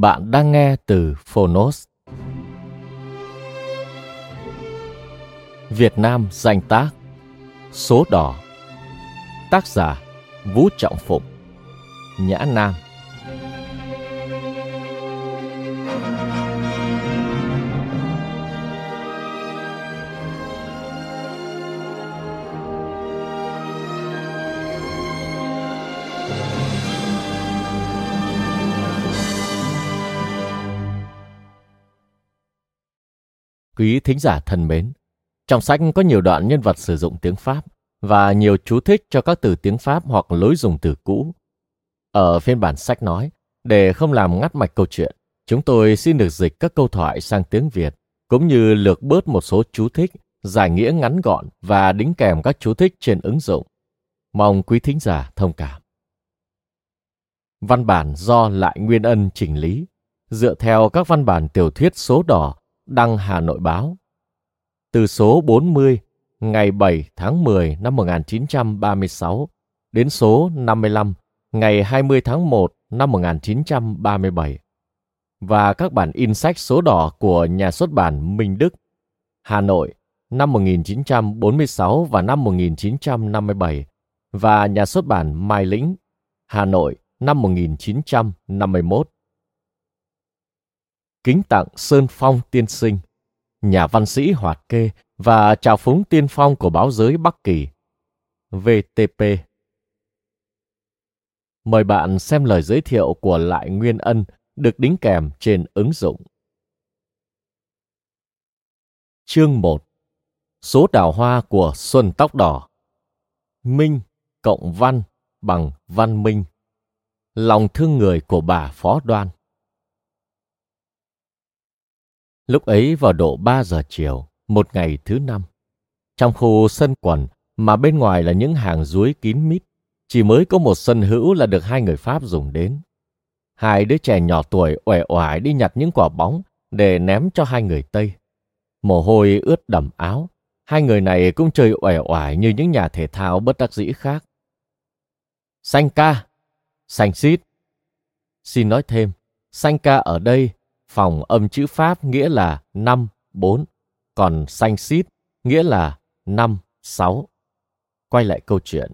Bạn đang nghe từ Phonos. Việt Nam danh tác Số đỏ. Tác giả Vũ Trọng Phụng. Nhã Nam. Quý thính giả thân mến, trong sách có nhiều đoạn nhân vật sử dụng tiếng Pháp và nhiều chú thích cho các từ tiếng Pháp hoặc lối dùng từ cũ. Ở phiên bản sách nói, để không làm ngắt mạch câu chuyện, chúng tôi xin được dịch các câu thoại sang tiếng Việt, cũng như lược bớt một số chú thích, giải nghĩa ngắn gọn và đính kèm các chú thích trên ứng dụng. Mong quý thính giả thông cảm. Văn bản do Lại Nguyên Ân chỉnh lý, dựa theo các văn bản tiểu thuyết số đỏ đăng Hà Nội báo. Từ số 40 ngày 7 tháng 10 năm 1936 đến số 55 ngày 20 tháng 1 năm 1937 và các bản in sách số đỏ của nhà xuất bản Minh Đức, Hà Nội năm 1946 và năm 1957 và nhà xuất bản Mai Lĩnh, Hà Nội năm 1951 kính tặng Sơn Phong tiên sinh, nhà văn sĩ hoạt kê và trào phúng tiên phong của báo giới Bắc Kỳ. VTP Mời bạn xem lời giới thiệu của Lại Nguyên Ân được đính kèm trên ứng dụng. Chương 1 Số đào hoa của Xuân Tóc Đỏ Minh cộng văn bằng văn minh Lòng thương người của bà Phó Đoan Lúc ấy vào độ 3 giờ chiều, một ngày thứ năm. Trong khu sân quần mà bên ngoài là những hàng ruối kín mít, chỉ mới có một sân hữu là được hai người Pháp dùng đến. Hai đứa trẻ nhỏ tuổi uể oải đi nhặt những quả bóng để ném cho hai người Tây. Mồ hôi ướt đầm áo, hai người này cũng chơi uể oải như những nhà thể thao bất đắc dĩ khác. Xanh ca, xanh xít. Xin nói thêm, xanh ca ở đây phòng âm chữ Pháp nghĩa là năm, bốn, còn xanh xít nghĩa là năm, sáu. Quay lại câu chuyện.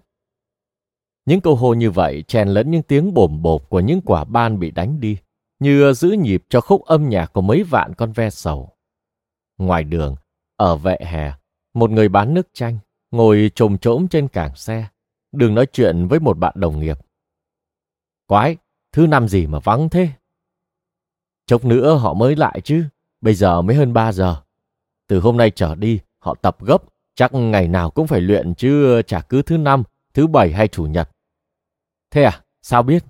Những câu hô như vậy chèn lẫn những tiếng bồm bộp của những quả ban bị đánh đi, như giữ nhịp cho khúc âm nhạc của mấy vạn con ve sầu. Ngoài đường, ở vệ hè, một người bán nước chanh ngồi trồm trỗm trên cảng xe, đường nói chuyện với một bạn đồng nghiệp. Quái, thứ năm gì mà vắng thế? Chốc nữa họ mới lại chứ, bây giờ mới hơn 3 giờ. Từ hôm nay trở đi, họ tập gấp, chắc ngày nào cũng phải luyện chứ chả cứ thứ năm, thứ bảy hay chủ nhật. Thế à, sao biết?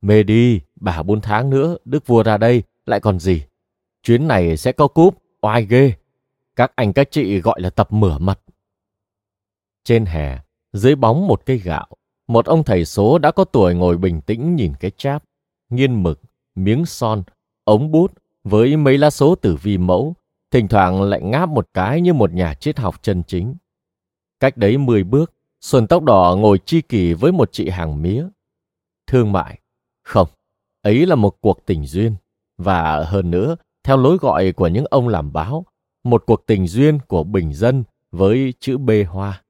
Mê đi, bà bốn tháng nữa, Đức Vua ra đây, lại còn gì? Chuyến này sẽ có cúp, oai ghê. Các anh các chị gọi là tập mửa mật. Trên hè, dưới bóng một cây gạo, một ông thầy số đã có tuổi ngồi bình tĩnh nhìn cái cháp, nghiên mực, miếng son, ống bút với mấy lá số tử vi mẫu, thỉnh thoảng lại ngáp một cái như một nhà triết học chân chính. Cách đấy 10 bước, Xuân Tóc Đỏ ngồi chi kỷ với một chị hàng mía. Thương mại. Không, ấy là một cuộc tình duyên. Và hơn nữa, theo lối gọi của những ông làm báo, một cuộc tình duyên của bình dân với chữ B hoa.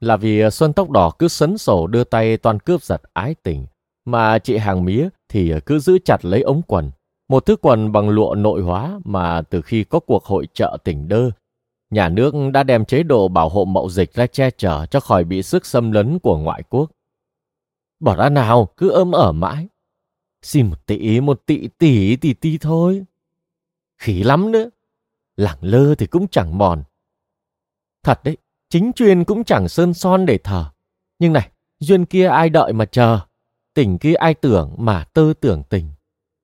là vì Xuân Tóc Đỏ cứ sấn sổ đưa tay toàn cướp giật ái tình, mà chị hàng mía thì ờ, cứ giữ chặt lấy ống quần, một thứ quần bằng lụa nội hóa mà từ khi có cuộc hội trợ tỉnh đơ, nhà nước đã đem chế độ bảo hộ mậu dịch ra che chở cho khỏi bị sức xâm lấn của ngoại quốc. Bỏ ra nào, cứ ôm ở mãi. Xin một tỷ, một tỷ, tỷ, tỷ, tỷ thôi. Khí lắm nữa. Lẳng lơ thì cũng chẳng mòn. Thật đấy, chính chuyên cũng chẳng sơn son để thờ. Nhưng này, duyên kia ai đợi mà chờ. Tình kia ai tưởng mà tơ tưởng tình.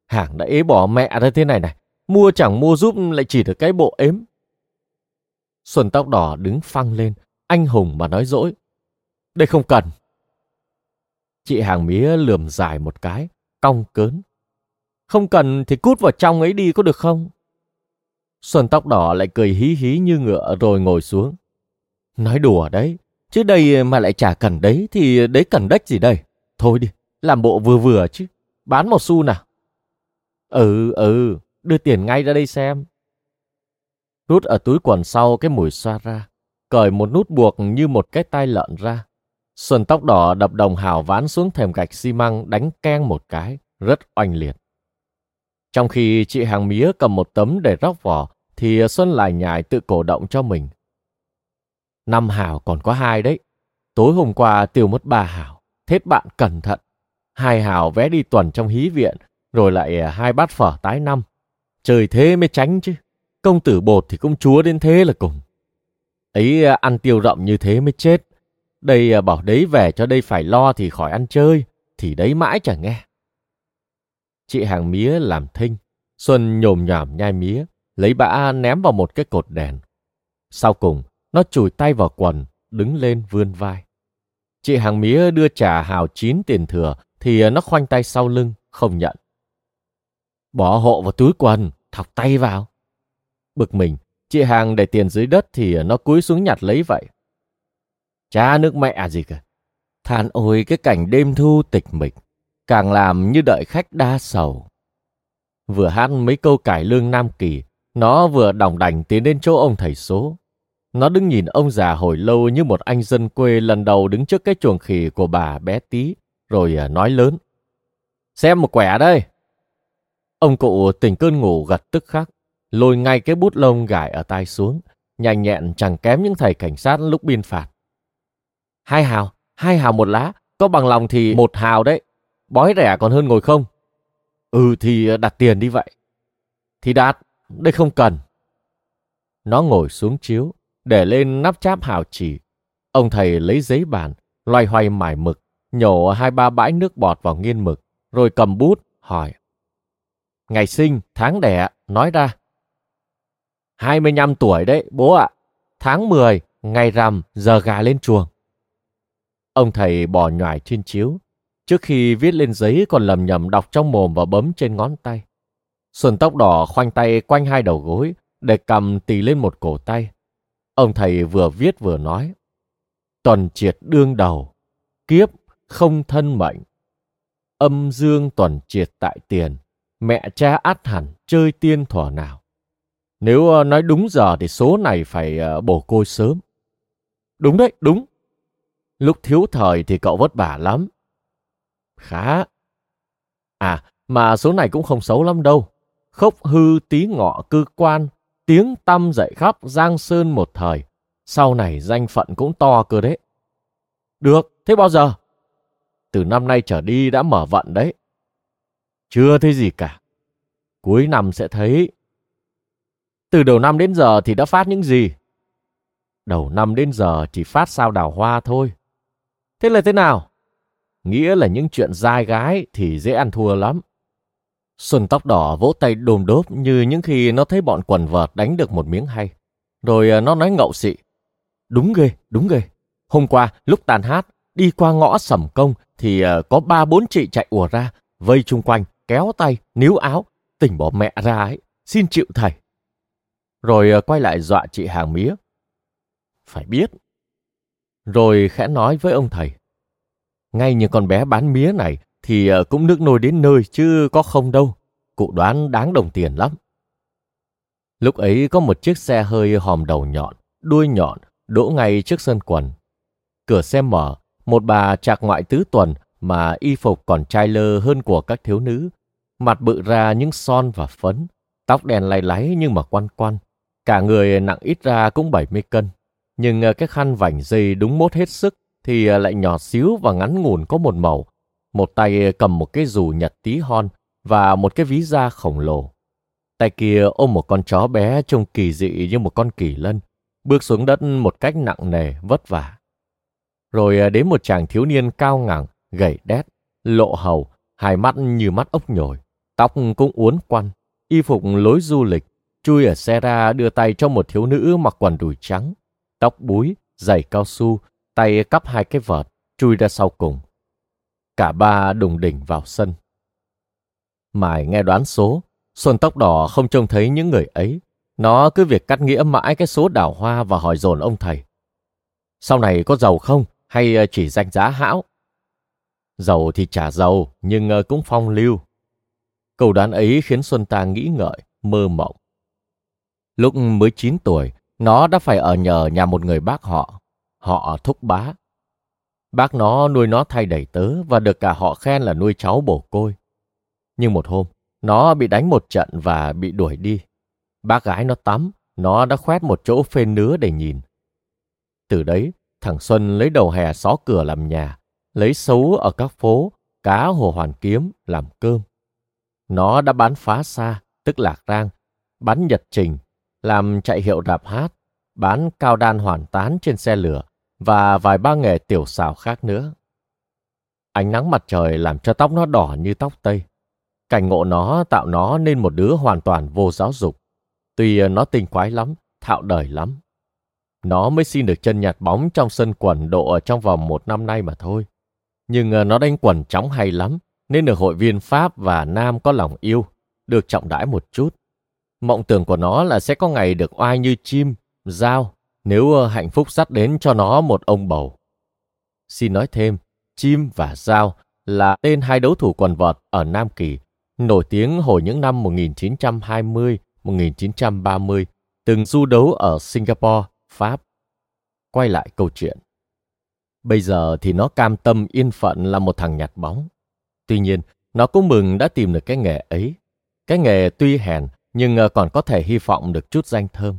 Hàng đã ế bỏ mẹ ra thế này này. Mua chẳng mua giúp lại chỉ được cái bộ ếm. Xuân tóc đỏ đứng phăng lên, anh hùng mà nói dỗi. Đây không cần. Chị hàng mía lườm dài một cái, cong cớn. Không cần thì cút vào trong ấy đi có được không? Xuân tóc đỏ lại cười hí hí như ngựa rồi ngồi xuống. Nói đùa đấy, chứ đây mà lại chả cần đấy thì đấy cần đếch gì đây. Thôi đi, làm bộ vừa vừa chứ, bán một xu nào. Ừ, ừ, đưa tiền ngay ra đây xem. Rút ở túi quần sau cái mùi xoa ra, cởi một nút buộc như một cái tai lợn ra. Xuân tóc đỏ đập đồng hào ván xuống thềm gạch xi măng đánh keng một cái, rất oanh liệt. Trong khi chị hàng mía cầm một tấm để róc vỏ, thì Xuân lại nhải tự cổ động cho mình. Năm hào còn có hai đấy. Tối hôm qua tiêu mất ba hào. Thết bạn cẩn thận. Hai hào vé đi tuần trong hí viện, rồi lại à, hai bát phở tái năm. Trời thế mới tránh chứ. Công tử bột thì cũng chúa đến thế là cùng. Ấy à, ăn tiêu rộng như thế mới chết. Đây à, bảo đấy về cho đây phải lo thì khỏi ăn chơi. Thì đấy mãi chẳng nghe. Chị hàng mía làm thinh. Xuân nhồm nhòm nhai mía, lấy bã ném vào một cái cột đèn. Sau cùng, nó chùi tay vào quần, đứng lên vươn vai. Chị hàng mía đưa trà hào chín tiền thừa thì ờ, nó khoanh tay sau lưng, không nhận. Bỏ hộ vào túi quần, thọc tay vào. Bực mình, chị hàng để tiền dưới đất thì ờ, nó cúi xuống nhặt lấy vậy. Cha nước mẹ à gì cả. Than ôi cái cảnh đêm thu tịch mịch, càng làm như đợi khách đa sầu. Vừa hát mấy câu cải lương Nam Kỳ, nó vừa đồng đành tiến đến chỗ ông thầy số. Nó đứng nhìn ông già hồi lâu như một anh dân quê lần đầu đứng trước cái chuồng khỉ của bà bé tí, rồi à, nói lớn. Xem một quẻ đây. Ông cụ tỉnh cơn ngủ gật tức khắc, lôi ngay cái bút lông gải ở tay xuống, nhanh nhẹn chẳng kém những thầy cảnh sát lúc biên phạt. Hai hào, hai hào một lá, có bằng lòng thì một hào đấy, bói rẻ còn hơn ngồi không. Ừ thì à, đặt tiền đi vậy. Thì đặt, đây không cần. Nó ngồi xuống chiếu, để lên nắp cháp hào chỉ. Ông thầy lấy giấy bàn, loay hoay mải mực, nhổ hai ba bãi nước bọt vào nghiên mực, rồi cầm bút, hỏi. Ngày sinh, tháng đẻ, nói ra. 25 tuổi đấy, bố ạ. Tháng 10, ngày rằm, giờ gà lên chuồng. Ông thầy bỏ nhoài trên chiếu. Trước khi viết lên giấy còn lầm nhầm đọc trong mồm và bấm trên ngón tay. Xuân tóc đỏ khoanh tay quanh hai đầu gối, để cầm tì lên một cổ tay. Ông thầy vừa viết vừa nói. Tuần triệt đương đầu, kiếp không thân mệnh. Âm dương tuần triệt tại tiền, mẹ cha át hẳn chơi tiên thỏa nào. Nếu ờ, nói đúng giờ thì số này phải ờ, bổ côi sớm. Đúng đấy, đúng. Lúc thiếu thời thì cậu vất vả lắm. Khá. À, mà số này cũng không xấu lắm đâu. Khốc hư tí ngọ cư quan, tiếng tâm dậy khắp Giang Sơn một thời. Sau này danh phận cũng to cơ đấy. Được, thế bao giờ? Từ năm nay trở đi đã mở vận đấy. Chưa thấy gì cả. Cuối năm sẽ thấy. Từ đầu năm đến giờ thì đã phát những gì? Đầu năm đến giờ chỉ phát sao đào hoa thôi. Thế là thế nào? Nghĩa là những chuyện dai gái thì dễ ăn thua lắm. Xuân tóc đỏ vỗ tay đồm đốp như những khi nó thấy bọn quần vợt đánh được một miếng hay. Rồi à, nó nói ngậu xị. Đúng ghê, đúng ghê. Hôm qua, lúc tàn hát, đi qua ngõ sầm công thì ờ, có ba bốn chị chạy ùa ra, vây chung quanh, kéo tay, níu áo, tỉnh bỏ mẹ ra ấy, xin chịu thầy. Rồi ờ, quay lại dọa chị hàng mía. Phải biết. Rồi khẽ nói với ông thầy. Ngay như con bé bán mía này thì ờ, cũng nước nôi đến nơi chứ có không đâu. Cụ đoán đáng đồng tiền lắm. Lúc ấy có một chiếc xe hơi hòm đầu nhọn, đuôi nhọn, đỗ ngay trước sân quần. cửa xe mở, một bà trạc ngoại tứ tuần mà y phục còn trai lơ hơn của các thiếu nữ. Mặt bự ra những son và phấn, tóc đen lay láy nhưng mà quan quan, Cả người nặng ít ra cũng 70 cân. Nhưng ờ, cái khăn vảnh dây đúng mốt hết sức thì ờ, lại nhỏ xíu và ngắn ngủn có một màu. Một tay ờ, cầm một cái dù nhật tí hon và một cái ví da khổng lồ. Tay kia ôm một con chó bé trông kỳ dị như một con kỳ lân, bước xuống đất một cách nặng nề, vất vả. Rồi à, đến một chàng thiếu niên cao ngẳng, gầy đét, lộ hầu, hai mắt như mắt ốc nhồi, tóc cũng uốn quăn, y phục lối du lịch, chui ở xe ra đưa tay cho một thiếu nữ mặc quần đùi trắng, tóc búi, giày cao su, tay cắp hai cái vợt, chui ra sau cùng. Cả ba đùng đỉnh vào sân. Mải nghe đoán số, Xuân tóc đỏ không trông thấy những người ấy. Nó cứ việc cắt nghĩa mãi cái số đào hoa và hỏi dồn ông thầy. Sau này có giàu không hay ờ, chỉ danh giá hão? Giàu thì chả giàu, nhưng ờ, cũng phong lưu. Câu đoán ấy khiến Xuân ta nghĩ ngợi, mơ mộng. Lúc mới 9 tuổi, nó đã phải ở nhờ nhà một người bác họ, họ thúc bá. Bác nó nuôi nó thay đầy tớ và được cả họ khen là nuôi cháu bổ côi. Nhưng một hôm, nó bị đánh một trận và bị đuổi đi. Bác gái nó tắm, nó đã khoét một chỗ phên nứa để nhìn. Từ đấy, thằng Xuân lấy đầu hè xó cửa làm nhà, lấy xấu ở các phố, cá hồ hoàn kiếm làm cơm. Nó đã bán phá xa, tức lạc rang, bán nhật trình, làm chạy hiệu đạp hát, bán cao đan hoàn tán trên xe lửa và vài ba nghề tiểu xào khác nữa. Ánh nắng mặt trời làm cho tóc nó đỏ như tóc Tây. Cảnh ngộ nó tạo nó nên một đứa hoàn toàn vô giáo dục. Tuy ờ, nó tinh quái lắm, thạo đời lắm. Nó mới xin được chân nhặt bóng trong sân quần độ ở trong vòng một năm nay mà thôi. Nhưng ờ, nó đánh quần chóng hay lắm, nên được hội viên Pháp và Nam có lòng yêu, được trọng đãi một chút. Mộng tưởng của nó là sẽ có ngày được oai như chim, dao, nếu ờ, hạnh phúc dắt đến cho nó một ông bầu. Xin nói thêm, chim và dao là tên hai đấu thủ quần vợt ở Nam Kỳ, nổi tiếng hồi những năm 1920-1930, từng du đấu ở Singapore, Pháp. Quay lại câu chuyện. Bây giờ thì nó cam tâm yên phận là một thằng nhặt bóng. Tuy nhiên, nó cũng mừng đã tìm được cái nghề ấy. Cái nghề tuy hèn, nhưng ờ, còn có thể hy vọng được chút danh thơm.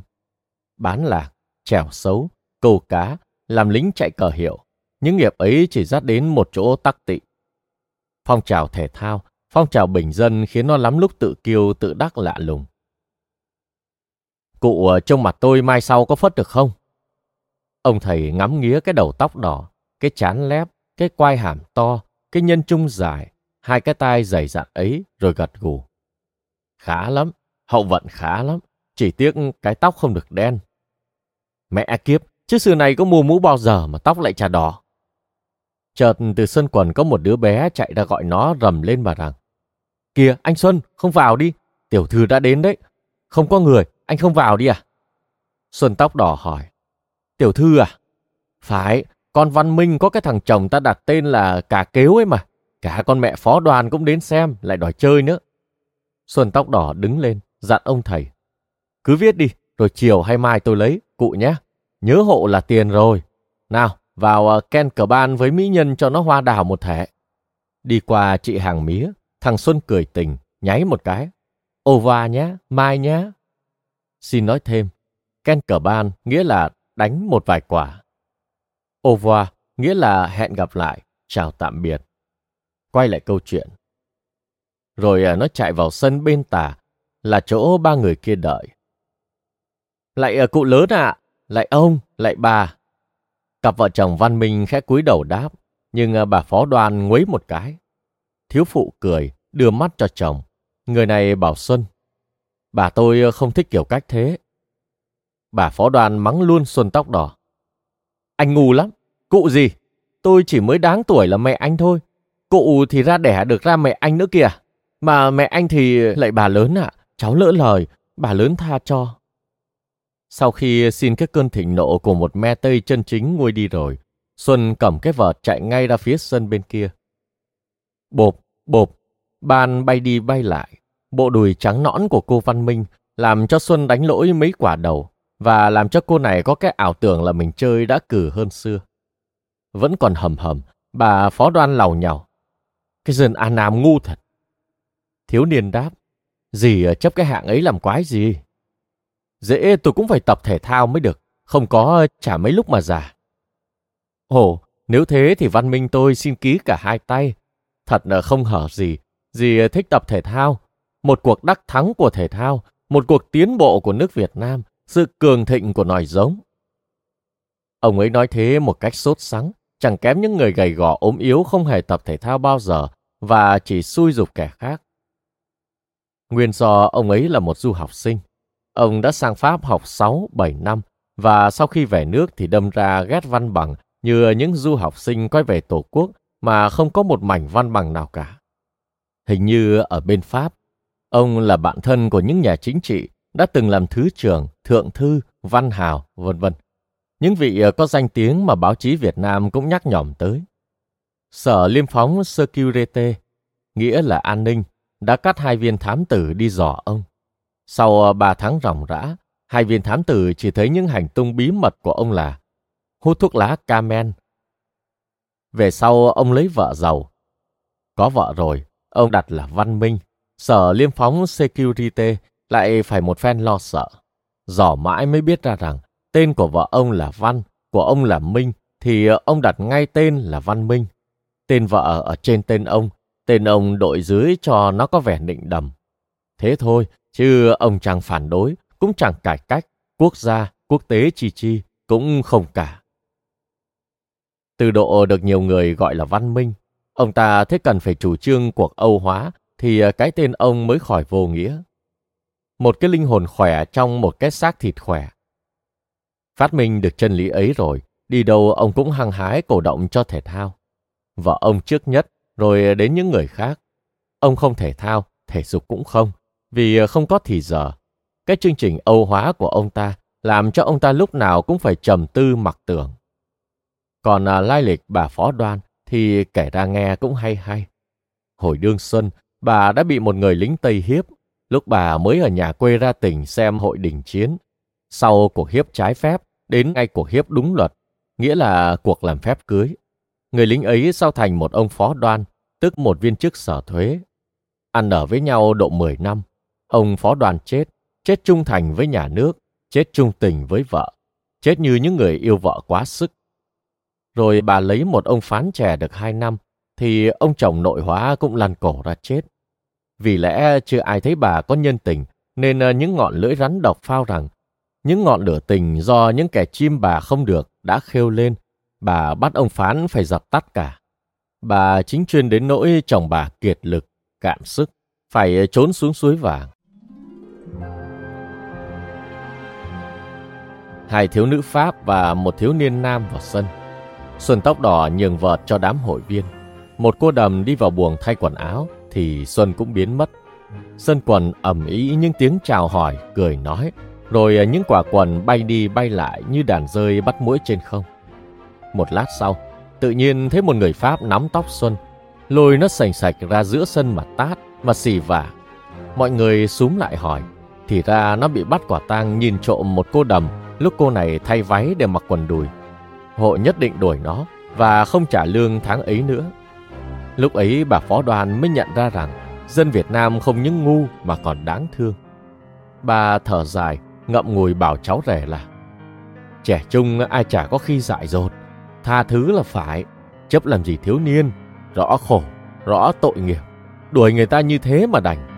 Bán lạc, trèo xấu, câu cá, làm lính chạy cờ hiệu. Những nghiệp ấy chỉ dắt đến một chỗ tắc tị. Phong trào thể thao, phong trào bình dân khiến nó lắm lúc tự kiêu tự đắc lạ lùng. Cụ ờ, trông mặt tôi mai sau có phất được không? Ông thầy ngắm nghía cái đầu tóc đỏ, cái chán lép, cái quai hàm to, cái nhân trung dài, hai cái tai dày dặn ấy rồi gật gù. Khá lắm, hậu vận khá lắm, chỉ tiếc cái tóc không được đen. Mẹ kiếp, chứ xưa này có mua mũ bao giờ mà tóc lại trà đỏ. Chợt từ sân quần có một đứa bé chạy ra gọi nó rầm lên mà rằng. Kìa, anh Xuân, không vào đi, tiểu thư đã đến đấy. Không có người, anh không vào đi à? Xuân tóc đỏ hỏi. Tiểu thư à? Phải, con Văn Minh có cái thằng chồng ta đặt tên là Cả Kếu ấy mà. Cả con mẹ phó đoàn cũng đến xem, lại đòi chơi nữa. Xuân tóc đỏ đứng lên, dặn ông thầy. Cứ viết đi, rồi chiều hay mai tôi lấy, cụ nhé. Nhớ hộ là tiền rồi. Nào, vào ờ, Ken cờ ban với mỹ nhân cho nó hoa đào một thẻ. Đi qua chị hàng mía, thằng Xuân cười tình, nháy một cái. Ô va nhé, mai nhé. Xin nói thêm, Ken cờ ban nghĩa là đánh một vài quả. Au revoir nghĩa là hẹn gặp lại, chào tạm biệt. Quay lại câu chuyện. Rồi à, nó chạy vào sân bên tà, là chỗ ba người kia đợi. Lại à, cụ lớn ạ, à, lại ông, lại bà. Cặp vợ chồng văn minh khẽ cúi đầu đáp, nhưng à, bà phó đoàn nguấy một cái. Thiếu phụ cười, đưa mắt cho chồng. Người này bảo Xuân. Bà tôi ờ, không thích kiểu cách thế. Bà phó đoàn mắng luôn Xuân tóc đỏ. Anh ngu lắm. Cụ gì? Tôi chỉ mới đáng tuổi là mẹ anh thôi. Cụ thì ra đẻ được ra mẹ anh nữa kìa. Mà mẹ anh thì lại bà lớn ạ. Cháu lỡ lời, bà lớn tha cho. Sau khi xin cái cơn thịnh nộ của một me tây chân chính nguôi đi rồi, Xuân cầm cái vợt chạy ngay ra phía sân bên kia. Bộp, bộp, ban bay đi bay lại. Bộ đùi trắng nõn của cô Văn Minh làm cho Xuân đánh lỗi mấy quả đầu và làm cho cô này có cái ảo tưởng là mình chơi đã cử hơn xưa. Vẫn còn hầm hầm, bà phó đoan lầu nhầu. Cái dân An Nam ngu thật. Thiếu niên đáp, gì chấp cái hạng ấy làm quái gì? Dễ tôi cũng phải tập thể thao mới được, không có chả mấy lúc mà già. Ồ, nếu thế thì văn minh tôi xin ký cả hai tay. Thật là không hở gì, gì thích tập thể thao. Một cuộc đắc thắng của thể thao, một cuộc tiến bộ của nước Việt Nam, sự cường thịnh của nòi giống. Ông ấy nói thế một cách sốt sắng, chẳng kém những người gầy gò ốm yếu không hề tập thể thao bao giờ và chỉ xui dục kẻ khác. Nguyên do ông ấy là một du học sinh. Ông đã sang Pháp học 6-7 năm và sau khi về nước thì đâm ra ghét văn bằng như những du học sinh quay về Tổ quốc mà không có một mảnh văn bằng nào cả. Hình như ở bên Pháp, ông là bạn thân của những nhà chính trị đã từng làm thứ trưởng, thượng thư, văn hào, vân vân. Những vị ờ, có danh tiếng mà báo chí Việt Nam cũng nhắc nhỏm tới. Sở Liêm phóng Security, nghĩa là an ninh, đã cắt hai viên thám tử đi dò ông. Sau ờ, ba tháng ròng rã, hai viên thám tử chỉ thấy những hành tung bí mật của ông là hút thuốc lá Camen. Về sau ông lấy vợ giàu. Có vợ rồi, ông đặt là Văn Minh. Sở liêm phóng Security lại phải một phen lo sợ. Dò mãi mới biết ra rằng tên của vợ ông là Văn, của ông là Minh, thì ông đặt ngay tên là Văn Minh. Tên vợ ở trên tên ông, tên ông đội dưới cho nó có vẻ định đầm. Thế thôi, chứ ông chẳng phản đối, cũng chẳng cải cách, quốc gia, quốc tế chi chi, cũng không cả. Từ độ được nhiều người gọi là văn minh, ông ta thế cần phải chủ trương cuộc Âu hóa thì à, cái tên ông mới khỏi vô nghĩa. Một cái linh hồn khỏe trong một cái xác thịt khỏe. Phát minh được chân lý ấy rồi, đi đâu ông cũng hăng hái cổ động cho thể thao. Vợ ông trước nhất, rồi đến những người khác. Ông không thể thao, thể dục cũng không, vì à, không có thì giờ. Cái chương trình Âu hóa của ông ta làm cho ông ta lúc nào cũng phải trầm tư mặc tưởng. Còn à, lai lịch bà Phó Đoan thì kể ra nghe cũng hay hay. Hồi đương xuân, bà đã bị một người lính Tây hiếp, lúc bà mới ở nhà quê ra tỉnh xem hội đình chiến. Sau cuộc hiếp trái phép, đến ngay cuộc hiếp đúng luật, nghĩa là cuộc làm phép cưới. Người lính ấy sau thành một ông phó đoan, tức một viên chức sở thuế. Ăn ở với nhau độ 10 năm, ông phó đoan chết, chết trung thành với nhà nước, chết trung tình với vợ, chết như những người yêu vợ quá sức. Rồi bà lấy một ông phán trẻ được hai năm, thì ông chồng nội hóa cũng lăn cổ ra chết. Vì lẽ chưa ai thấy bà có nhân tình, nên ờ, những ngọn lưỡi rắn độc phao rằng những ngọn lửa tình do những kẻ chim bà không được đã khêu lên, bà bắt ông phán phải dập tắt cả. Bà chính chuyên đến nỗi chồng bà kiệt lực, cạn sức, phải trốn xuống suối vàng. Hai thiếu nữ Pháp và một thiếu niên nam vào sân. Xuân tóc đỏ nhường vợt cho đám hội viên. Một cô đầm đi vào buồng thay quần áo thì Xuân cũng biến mất. Sân quần ầm ĩ những tiếng chào hỏi, cười nói, rồi những quả quần bay đi bay lại như đàn rơi bắt mũi trên không. Một lát sau, tự nhiên thấy một người Pháp nắm tóc Xuân, lôi nó sành sạch ra giữa sân mà tát, mà xì vả. Mọi người súm lại hỏi, thì ra nó bị bắt quả tang nhìn trộm một cô đầm lúc cô này thay váy để mặc quần đùi Hộ nhất định đuổi nó và không trả lương tháng ấy nữa. Lúc ấy bà phó đoàn mới nhận ra rằng dân Việt Nam không những ngu mà còn đáng thương. Bà thở dài, ngậm ngùi bảo cháu rể là Trẻ trung ai chả có khi dại dột, tha thứ là phải, chấp làm gì thiếu niên, rõ khổ, rõ tội nghiệp, đuổi người ta như thế mà đành.